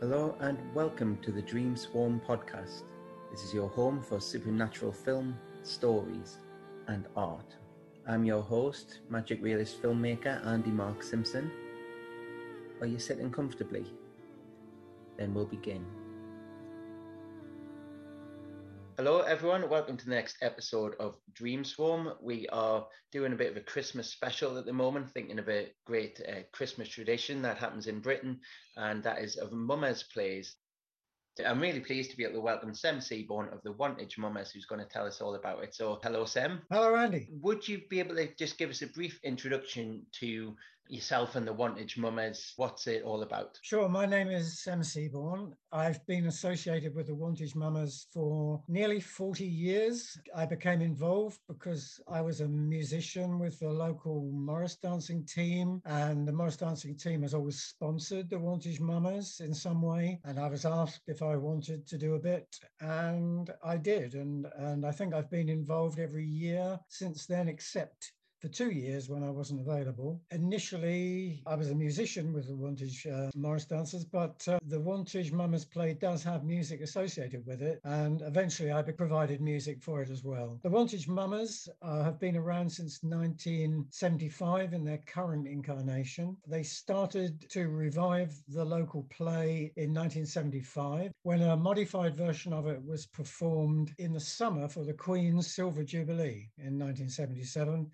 Hello and welcome to the Dream Swarm podcast. This is your home for supernatural film, stories, and art. I'm your host, magic realist filmmaker Andy Mark Simpson. Are you sitting comfortably? Then we'll begin. Hello, everyone. Welcome to the next episode of Dream Swarm. We are doing a bit of a Christmas special at the moment, thinking of a great uh, Christmas tradition that happens in Britain, and that is of mummers plays. I'm really pleased to be able to welcome Sam Seaborn of the Wantage Mummers, who's going to tell us all about it. So, hello, Sam. Hello, Andy. Would you be able to just give us a brief introduction to yourself and the Wantage Mummers? What's it all about? Sure. My name is Sam Seaborn. I've been associated with the Wantage Mummers for nearly 40 years. I became involved because I was a musician with the local Morris dancing team, and the Morris dancing team has always sponsored the Wantage Mummers in some way. And I was asked if I wanted to do a bit, and I did. And, and I think I've been involved every year since then, except for two years when I wasn't available. Initially, I was a musician with the Wantage uh, Morris Dancers, but uh, the Wantage Mummers Play does have music associated with it, and eventually I provided music for it as well. The Wantage Mummers uh, have been around since 1975 in their current incarnation. They started to revive the local play in 1975 when a modified version of it was performed in the summer for the Queen's Silver Jubilee in 1977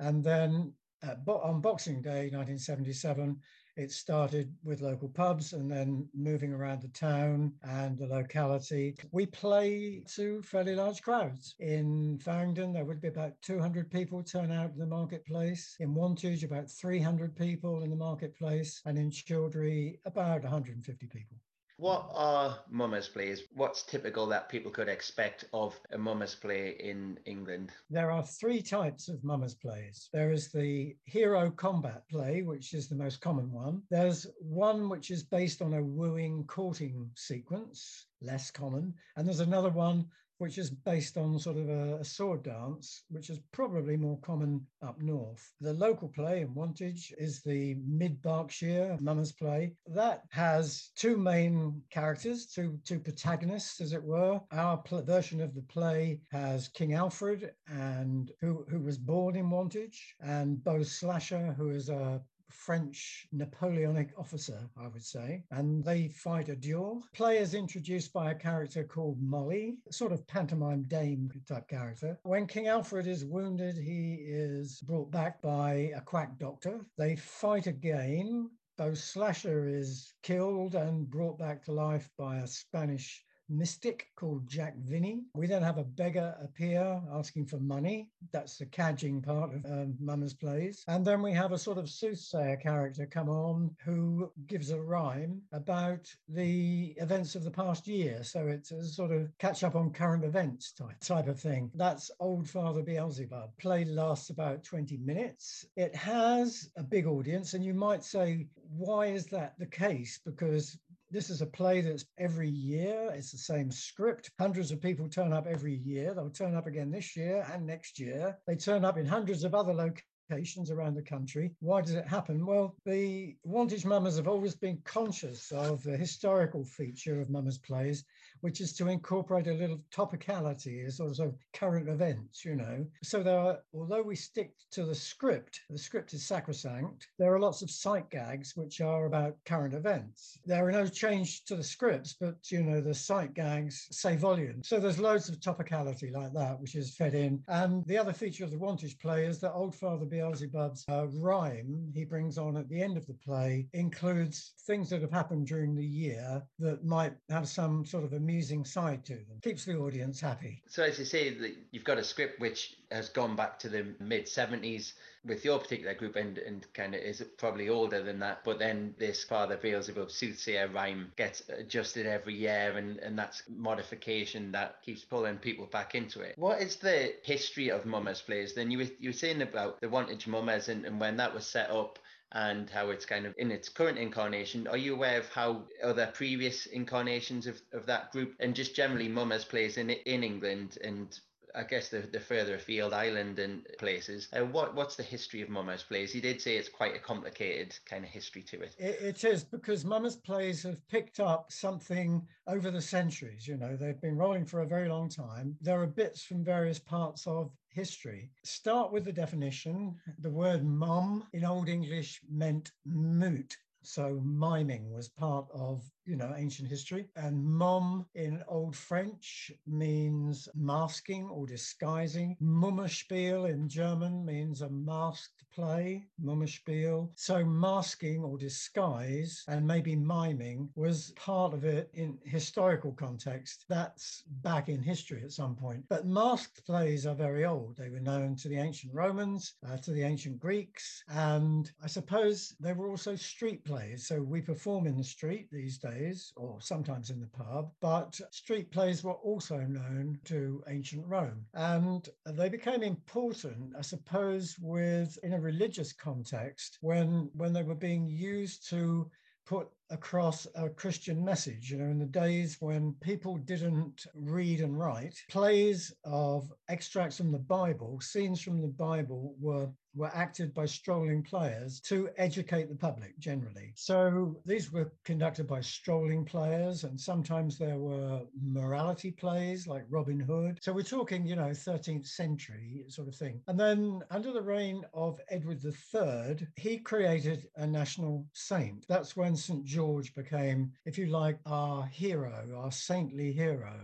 and then uh, on Boxing Day 1977, it started with local pubs and then moving around the town and the locality. We play to fairly large crowds. In Faringdon, there would be about 200 people turn out in the marketplace. In Wantage, about 300 people in the marketplace. And in Childrey, about 150 people. What are mummers plays? What's typical that people could expect of a mummers play in England? There are three types of mummers plays. There is the hero combat play, which is the most common one. There's one which is based on a wooing courting sequence, less common. And there's another one which is based on sort of a, a, sword dance, which is probably more common up north. The local play in Wantage is the Mid Berkshire Mummers play. That has two main characters, two, two protagonists, as it were. Our pl- version of the play has King Alfred, and who, who was born in Wantage, and Beau Slasher, who is a French Napoleonic officer, I would say, and they fight a duel. Players introduced by a character called Molly, sort of pantomime dame type character. When King Alfred is wounded, he is brought back by a quack doctor. They fight again. Beau Slasher is killed and brought back to life by a Spanish mystic called Jack Vinny. We then have a beggar appear asking for money. That's the cadging part of um, Mummers plays. And then we have a sort of soothsayer character come on who gives a rhyme about the events of the past year. So it's a sort of catch up on current events type, type of thing. That's Old Father Beelzebub. Play lasts about 20 minutes. It has a big audience, and you might say, why is that the case? Because this is a play that's every year. It's the same script. Hundreds of people turn up every year. They'll turn up again this year and next year. They turn up in hundreds of other locations around the country. Why does it happen? Well, the Wantage Mummers have always been conscious of the historical feature of Mummers plays, which is to incorporate a little topicality, sort of current events, you know. So there are, although we stick to the script, the script is sacrosanct, there are lots of sight gags which are about current events. There are no change to the scripts, but, you know, the sight gags say volume. So there's loads of topicality like that, which is fed in. And the other feature of the Wantage play is that Old Father Beelzebub's uh, rhyme he brings on at the end of the play includes things that have happened during the year that might have some sort of amusing side to them. Keeps the audience happy. So, as you say, you've got a script which has gone back to the mid 70s with your particular group and, and kind of is probably older than that. But then this Father Beelzebub soothsayer rhyme gets adjusted every year, and, and that's modification that keeps pulling people back into it. What is the history of Mummers Plays? Then you were, you were saying about the Wantage Mummers and, and when that was set up and how it's kind of in its current incarnation. Are you aware of how other previous incarnations of, of that group and just generally Mummers plays in in England and I guess the, the further afield island and places. Uh, what what's the history of Mummers Plays? He did say it's quite a complicated kind of history to it. it. It is because Mummers Plays have picked up something over the centuries. You know, they've been rolling for a very long time. There are bits from various parts of history. Start with the definition. The word mum in Old English meant moot. So miming was part of you know, ancient history. And mom in Old French means masking or disguising. Mummerspiel in German means a masked play, Mummerspiel. So masking or disguise and maybe miming was part of it in historical context. That's back in history at some point. But masked plays are very old. They were known to the ancient Romans, uh, to the ancient Greeks, and I suppose they were also street plays. So we perform in the street these days plays, or sometimes in the pub, but street plays were also known to ancient Rome. And they became important, I suppose, with in a religious context when when they were being used to put across a Christian message. You know, in the days when people didn't read and write, plays of extracts from the Bible, scenes from the Bible were were acted by strolling players to educate the public generally. So these were conducted by strolling players, and sometimes there were morality plays like Robin Hood. So we're talking, you know, 13th century sort of thing. And then under the reign of Edward III, he created a national saint. That's when St. George became, if you like, our hero, our saintly hero.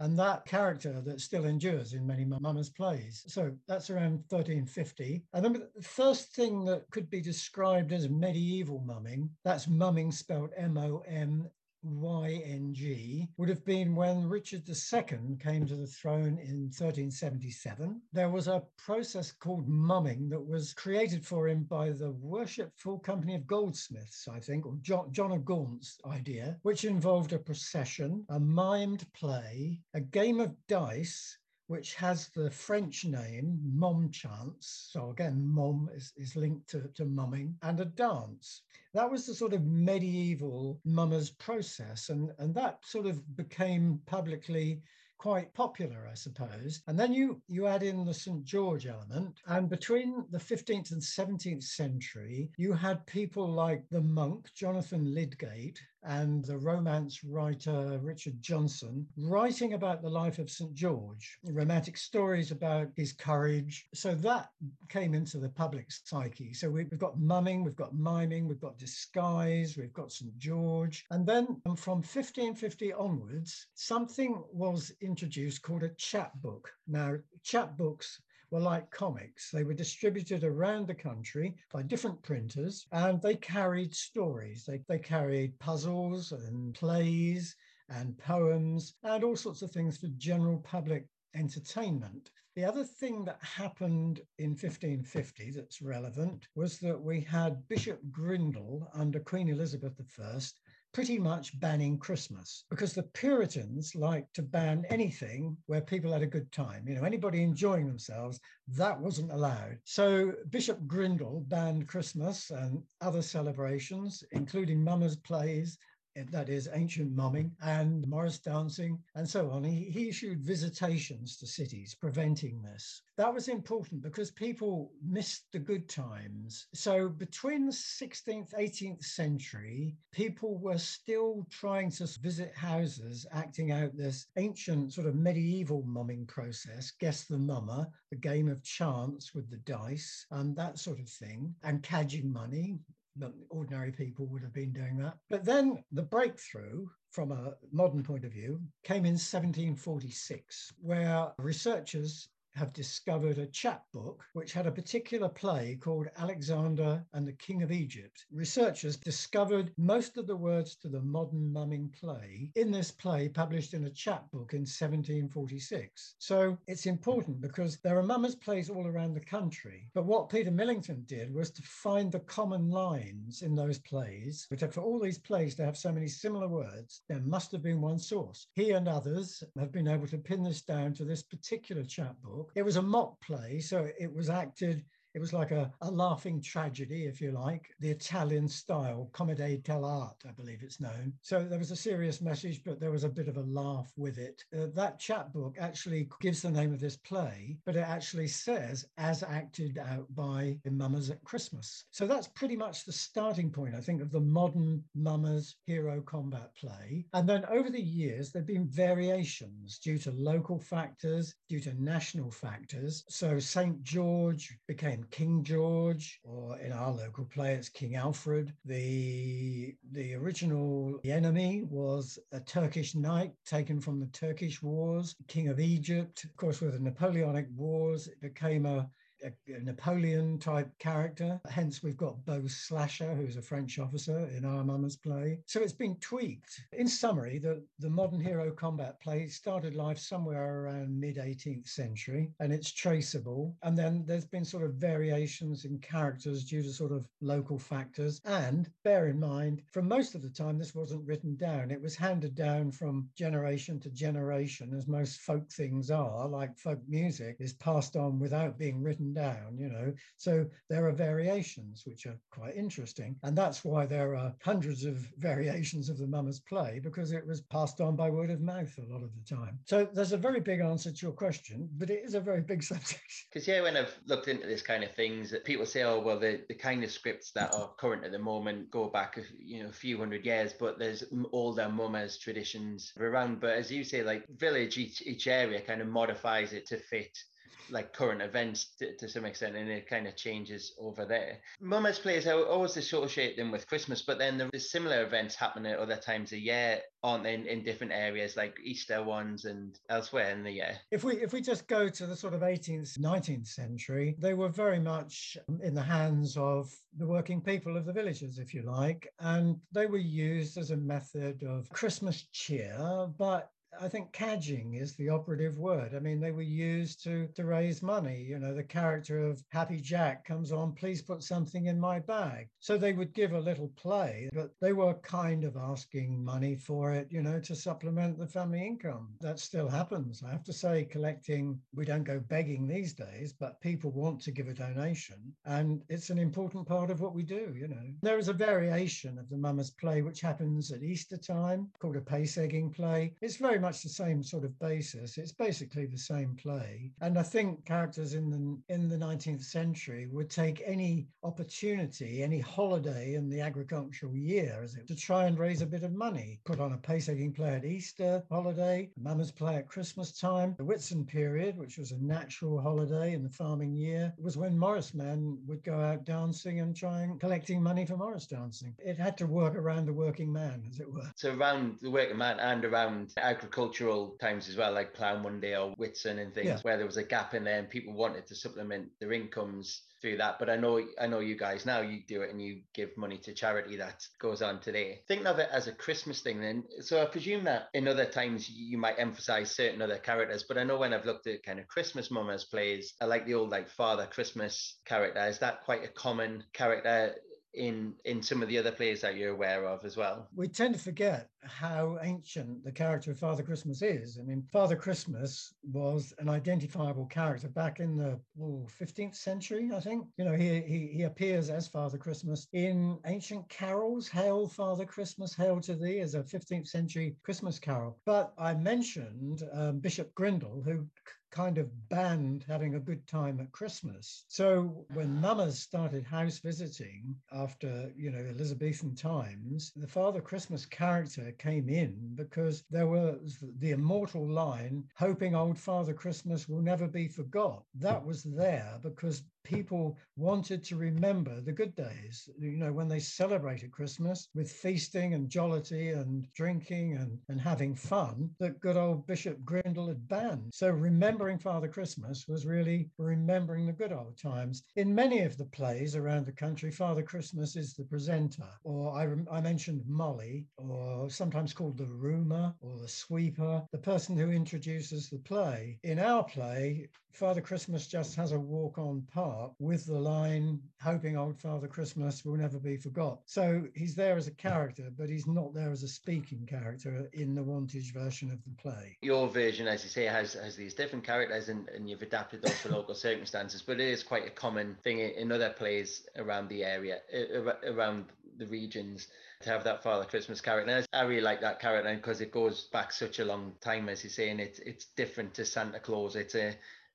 And that character that still endures in many Mummers plays. So that's around 1350. And then the first thing that could be described as medieval mumming, that's mumming spelled M O M YNG would have been when Richard II came to the throne in 1377. There was a process called mumming that was created for him by the Worshipful Company of Goldsmiths, I think, or John, John of Gaunt's idea, which involved a procession, a mimed play, a game of dice, which has the French name Mom Chance. So again, mom is, is linked to, to mumming and a dance. That was the sort of medieval mummers process. And, and that sort of became publicly quite popular, I suppose. And then you you add in the St George element, and between the 15th and 17th century, you had people like the monk Jonathan Lydgate, and the romance writer Richard Johnson writing about the life of St. George, romantic stories about his courage. So that came into the public psyche. So we've got mumming, we've got miming, we've got disguise, we've got St. George. And then from 1550 onwards, something was introduced called a chapbook. Now, chapbooks were like comics. They were distributed around the country by different printers and they carried stories. They, they carried puzzles and plays and poems and all sorts of things for general public entertainment. The other thing that happened in 1550 that's relevant was that we had Bishop Grindal under Queen Elizabeth I pretty much banning Christmas because the Puritans liked to ban anything where people had a good time. You know, anybody enjoying themselves, that wasn't allowed. So Bishop Grindal banned Christmas and other celebrations, including mummers' plays that is ancient mumming and Morris dancing and so on. He, he, issued visitations to cities preventing this. That was important because people missed the good times. So between the 16th, 18th century, people were still trying to visit houses, acting out this ancient sort of medieval mumming process, guess the mummer, the game of chance with the dice and that sort of thing, and cadging money, that ordinary people would have been doing that. But then the breakthrough from a modern point of view came in 1746, where researchers have discovered a chapbook which had a particular play called Alexander and the King of Egypt. Researchers discovered most of the words to the modern mumming play in this play published in a chapbook in 1746. So it's important because there are mummers plays all around the country. But what Peter Millington did was to find the common lines in those plays. But for all these plays to have so many similar words, there must have been one source. He and others have been able to pin this down to this particular chapbook It was a mock play, so it was acted It was like a, a laughing tragedy, if you like, the Italian style, commedia dell'arte, I believe it's known. So there was a serious message, but there was a bit of a laugh with it. Uh, that chapbook actually gives the name of this play, but it actually says as acted out by the Mummers at Christmas. So that's pretty much the starting point, I think, of the modern Mummers hero combat play. And then over the years, there have been variations due to local factors, due to national factors. So St. George became King George, or in our local play, it's King Alfred. The, the original enemy was a Turkish knight taken from the Turkish Wars, King of Egypt. Of course, with the Napoleonic Wars, it became a, Napoleon type character. Hence, we've got Beau Slasher, who's a French officer in our Mummers play. So it's been tweaked. In summary, the, the modern hero combat play started life somewhere around mid 18th century and it's traceable. And then there's been sort of variations in characters due to sort of local factors. And bear in mind, for most of the time, this wasn't written down. It was handed down from generation to generation, as most folk things are, like folk music is passed on without being written down, you know. So there are variations which are quite interesting. And that's why there are hundreds of variations of the Mummers play, because it was passed on by word of mouth a lot of the time. So there's a very big answer to your question, but it is a very big subject. Because, yeah, when I've looked into this kind of things, that people say, oh, well, the, the kind of scripts that mm-hmm. are current at the moment go back, you know, a few hundred years, but there's older Mummers traditions around. But as you say, like village, each, each area kind of modifies it to fit like current events to, to, some extent and it kind of changes over there. Mummers plays I always associate them with Christmas, but then there's similar events happening at other times a year, aren't in, in different areas like Easter ones and elsewhere in the year. If we if we just go to the sort of 18th, 19th century, they were very much in the hands of the working people of the villages, if you like, and they were used as a method of Christmas cheer, but I think cadging is the operative word. I mean, they were used to to raise money. You know, the character of Happy Jack comes on, please put something in my bag. So they would give a little play, but they were kind of asking money for it, you know, to supplement the family income. That still happens. I have to say, collecting, we don't go begging these days, but people want to give a donation. And it's an important part of what we do, you know. There is a variation of the Mummers play, which happens at Easter time, called a pace egging play. It's very much the same sort of basis. It's basically the same play. And I think characters in the in the 19th century would take any opportunity, any holiday in the agricultural year, as it to try and raise a bit of money. Put on a pace egging play at Easter holiday, a play at Christmas time. The Whitsun period, which was a natural holiday in the farming year, was when Morris men would go out dancing and trying collecting money for Morris dancing. It had to work around the working man, as it were. So around the working man and around agriculture cultural times as well, like Plough Monday or Whitsun and things, yeah. where there was a gap in there and people wanted to supplement their incomes through that. But I know I know you guys now you do it and you give money to charity that goes on today. Think of it as a Christmas thing then. So I presume that in other times you might emphasize certain other characters, but I know when I've looked at kind of Christmas mummers plays, I like the old like Father Christmas character. Is that quite a common character in in some of the other plays that you're aware of as well. We tend to forget how ancient the character of Father Christmas is. I mean, Father Christmas was an identifiable character back in the oh, 15th century, I think. You know, he, he he appears as Father Christmas in ancient carols. Hail, Father Christmas, hail to thee, as a 15th century Christmas carol. But I mentioned um, Bishop Grindal, who kind of banned having a good time at Christmas. So when mummers started house visiting after, you know, Elizabethan times, the Father Christmas character came in because there was the immortal line, hoping old Father Christmas will never be forgot. That was there because people wanted to remember the good days, you know, when they celebrated Christmas with feasting and jollity and drinking and, and having fun that good old Bishop Grindal had banned. So remembering Father Christmas was really remembering the good old times. In many of the plays around the country, Father Christmas is the presenter, or I, I mentioned Molly, or sometimes called the roomer or the sweeper, the person who introduces the play. In our play, Father Christmas just has a walk on with the line, hoping old Father Christmas will never be forgot. So he's there as a character, but he's not there as a speaking character in the Wantage version of the play. Your version, as you say, has, has these different characters and, and you've adapted those for local circumstances, but it is quite a common thing in other plays around the area, around the regions to have that Father Christmas character. I really like that character because it goes back such a long time, as you say, and it's it's different to Santa Claus. It's a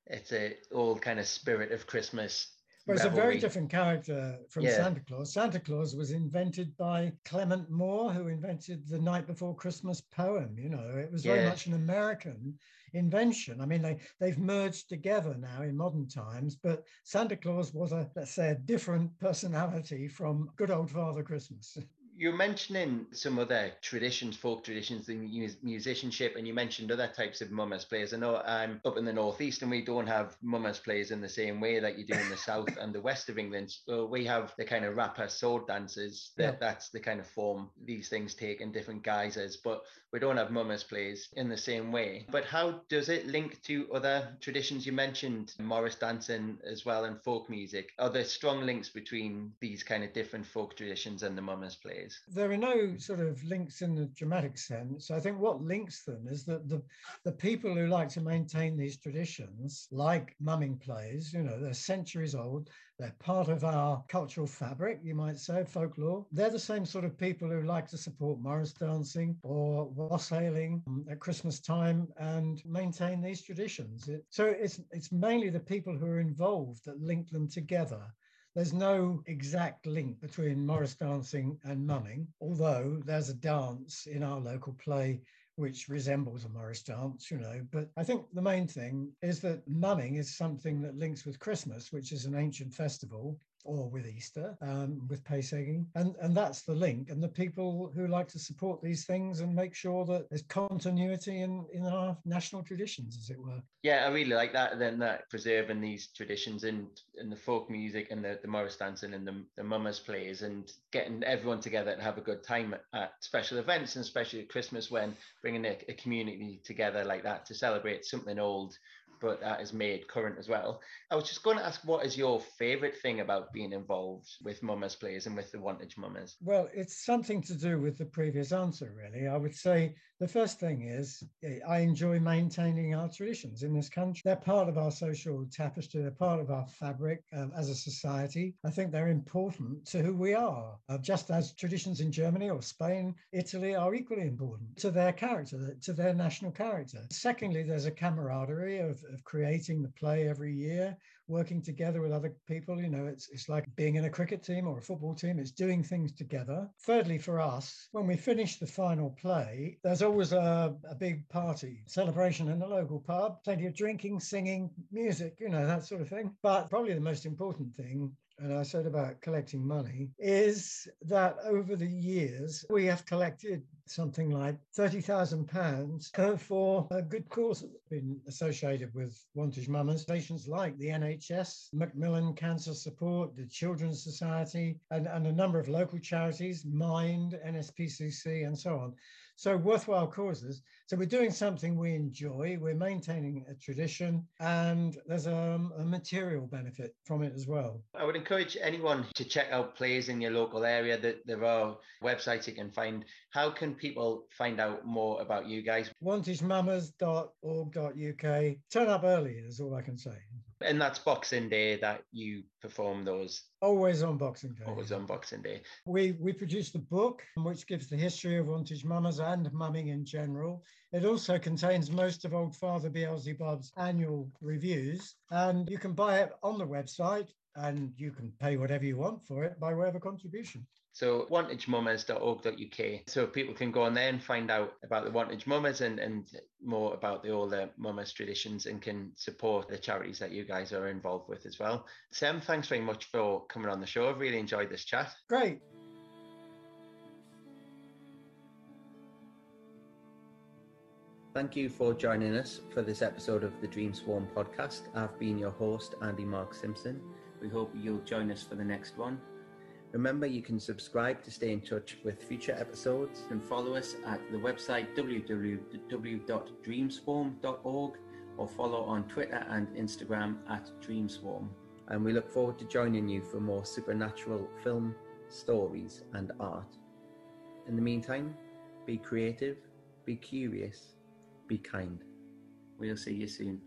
it's a old kind of spirit of Christmas. Well, it's revelry. a very different character from yeah. Santa Claus. Santa Claus was invented by Clement Moore, who invented the Night Before Christmas poem. You know, it was very yeah. much an American invention. I mean, they, they've merged together now in modern times, but Santa Claus was a, let's say, a different personality from good old Father Christmas. You're mentioning some other traditions, folk traditions, the musicianship, and you mentioned other types of mummers players. I know I'm up in the northeast, and we don't have mummers players in the same way that you do in the south and the west of England. So we have the kind of rapper sword dancers. That yeah. that's the kind of form these things take in different guises. But we don't have mummers players in the same way. But how does it link to other traditions? You mentioned Morris dancing as well and folk music. Are there strong links between these kind of different folk traditions and the mummers plays? There are no sort of links in the dramatic sense. I think what links them is that the, the people who like to maintain these traditions, like mumming plays, you know, they're centuries old, they're part of our cultural fabric, you might say, folklore. They're the same sort of people who like to support Morris dancing or wassailing um, at Christmas time and maintain these traditions. It, so it's, it's mainly the people who are involved that link them together. There's no exact link between Morris dancing and mumming, although there's a dance in our local play which resembles a Morris dance, you know. But I think the main thing is that mumming is something that links with Christmas, which is an ancient festival or with Easter, um, with pace egging. And, and that's the link. And the people who like to support these things and make sure that there's continuity in, in our national traditions, as it were. Yeah, I really like that. Then that preserving these traditions and in the folk music and the, the Morris dancing and the, the mummers plays and getting everyone together to have a good time at, at special events and especially at Christmas when bringing a, a community together like that to celebrate something old but that is made current as well. I was just going to ask, what is your favourite thing about being involved with Mummers Plays and with the Wantage Mummers? Well, it's something to do with the previous answer, really. I would say the first thing is eh, I enjoy maintaining our traditions in this country. They're part of our social tapestry, they're part of our fabric um, as a society. I think they're important to who we are, uh, just as traditions in Germany or Spain, Italy are equally important to their character, to their national character. Secondly, there's a camaraderie of, of creating the play every year, working together with other people. You know, it's, it's like being in a cricket team or a football team, it's doing things together. Thirdly, for us, when we finish the final play, there's always a, a big party celebration in the local pub, plenty of drinking, singing, music, you know, that sort of thing. But probably the most important thing and I said about collecting money, is that over the years we have collected something like £30,000 uh, for a good cause that's been associated with Wantage Mummers. Stations like the NHS, Macmillan Cancer Support, the Children's Society, and, and a number of local charities, Mind, NSPCC, and so on. So worthwhile causes. So we're doing something we enjoy, we're maintaining a tradition, and there's a, a, material benefit from it as well. I would encourage anyone to check out plays in your local area. That there are websites you can find. How can people find out more about you guys? wantagemummers.org.uk. Turn up early is all I can say. And that's Boxing Day that you perform those. Always on Boxing Day. Always on Boxing Day. We we produced the book which gives the history of Wantage Mummers and mumming in general. It also contains most of Old Father Beelzebub's annual reviews, and you can buy it on the website and you can pay whatever you want for it by way of a contribution. So wantagemummers.org.uk. So people can go on there and find out about the Wantage Mummers and, and more about the older the mummers traditions and can support the charities that you guys are involved with as well. Sam, thanks very much for coming on the show. I've really enjoyed this chat. Great. Thank you for joining us for this episode of the Dream Swarm podcast. I've been your host, Andy Mark Simpson. We hope you'll join us for the next one. Remember, you can subscribe to stay in touch with future episodes and follow us at the website www.dreamswarm.org or follow on Twitter and Instagram at Dreamswarm. And we look forward to joining you for more supernatural film, stories, and art. In the meantime, be creative, be curious, be kind. We'll see you soon.